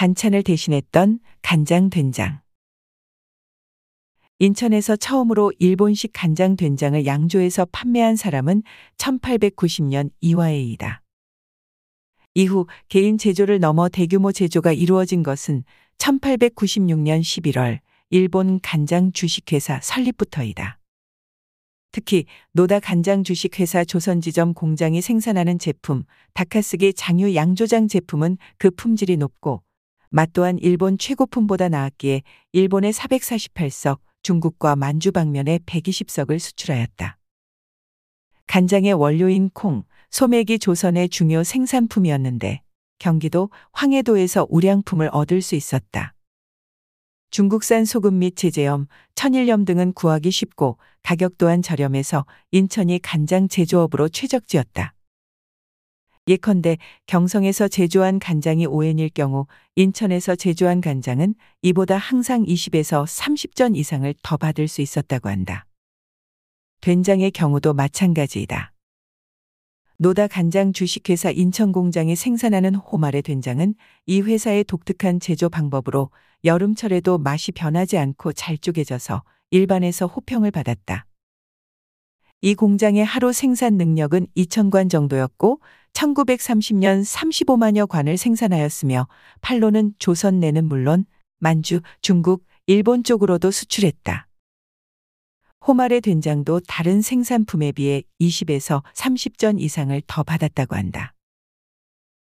반찬을 대신했던 간장 된장. 인천에서 처음으로 일본식 간장 된장을 양조해서 판매한 사람은 1890년 이화에이다. 이후 개인 제조를 넘어 대규모 제조가 이루어진 것은 1896년 11월 일본 간장 주식회사 설립부터이다. 특히 노다 간장 주식회사 조선지점 공장이 생산하는 제품 다카스기 장유 양조장 제품은 그 품질이 높고 맛 또한 일본 최고품보다 나았기에 일본에 448석, 중국과 만주 방면에 120석을 수출하였다. 간장의 원료인 콩, 소맥이 조선의 중요 생산품이었는데 경기도 황해도에서 우량품을 얻을 수 있었다. 중국산 소금 및 제제염, 천일염 등은 구하기 쉽고 가격 또한 저렴해서 인천이 간장 제조업으로 최적지였다. 예컨대 경성에서 제조한 간장이 5엔일 경우 인천에서 제조한 간장은 이보다 항상 20에서 30전 이상을 더 받을 수 있었다고 한다. 된장의 경우도 마찬가지이다. 노다 간장 주식회사 인천공장이 생산하는 호말의 된장은 이 회사의 독특한 제조 방법으로 여름철에도 맛이 변하지 않고 잘 쪼개져서 일반에서 호평을 받았다. 이 공장의 하루 생산 능력은 2,000관 정도였고 1930년 35만여 관을 생산하였으며 판로는 조선 내는 물론 만주, 중국, 일본 쪽으로도 수출했다. 호말의 된장도 다른 생산품에 비해 20에서 30전 이상을 더 받았다고 한다.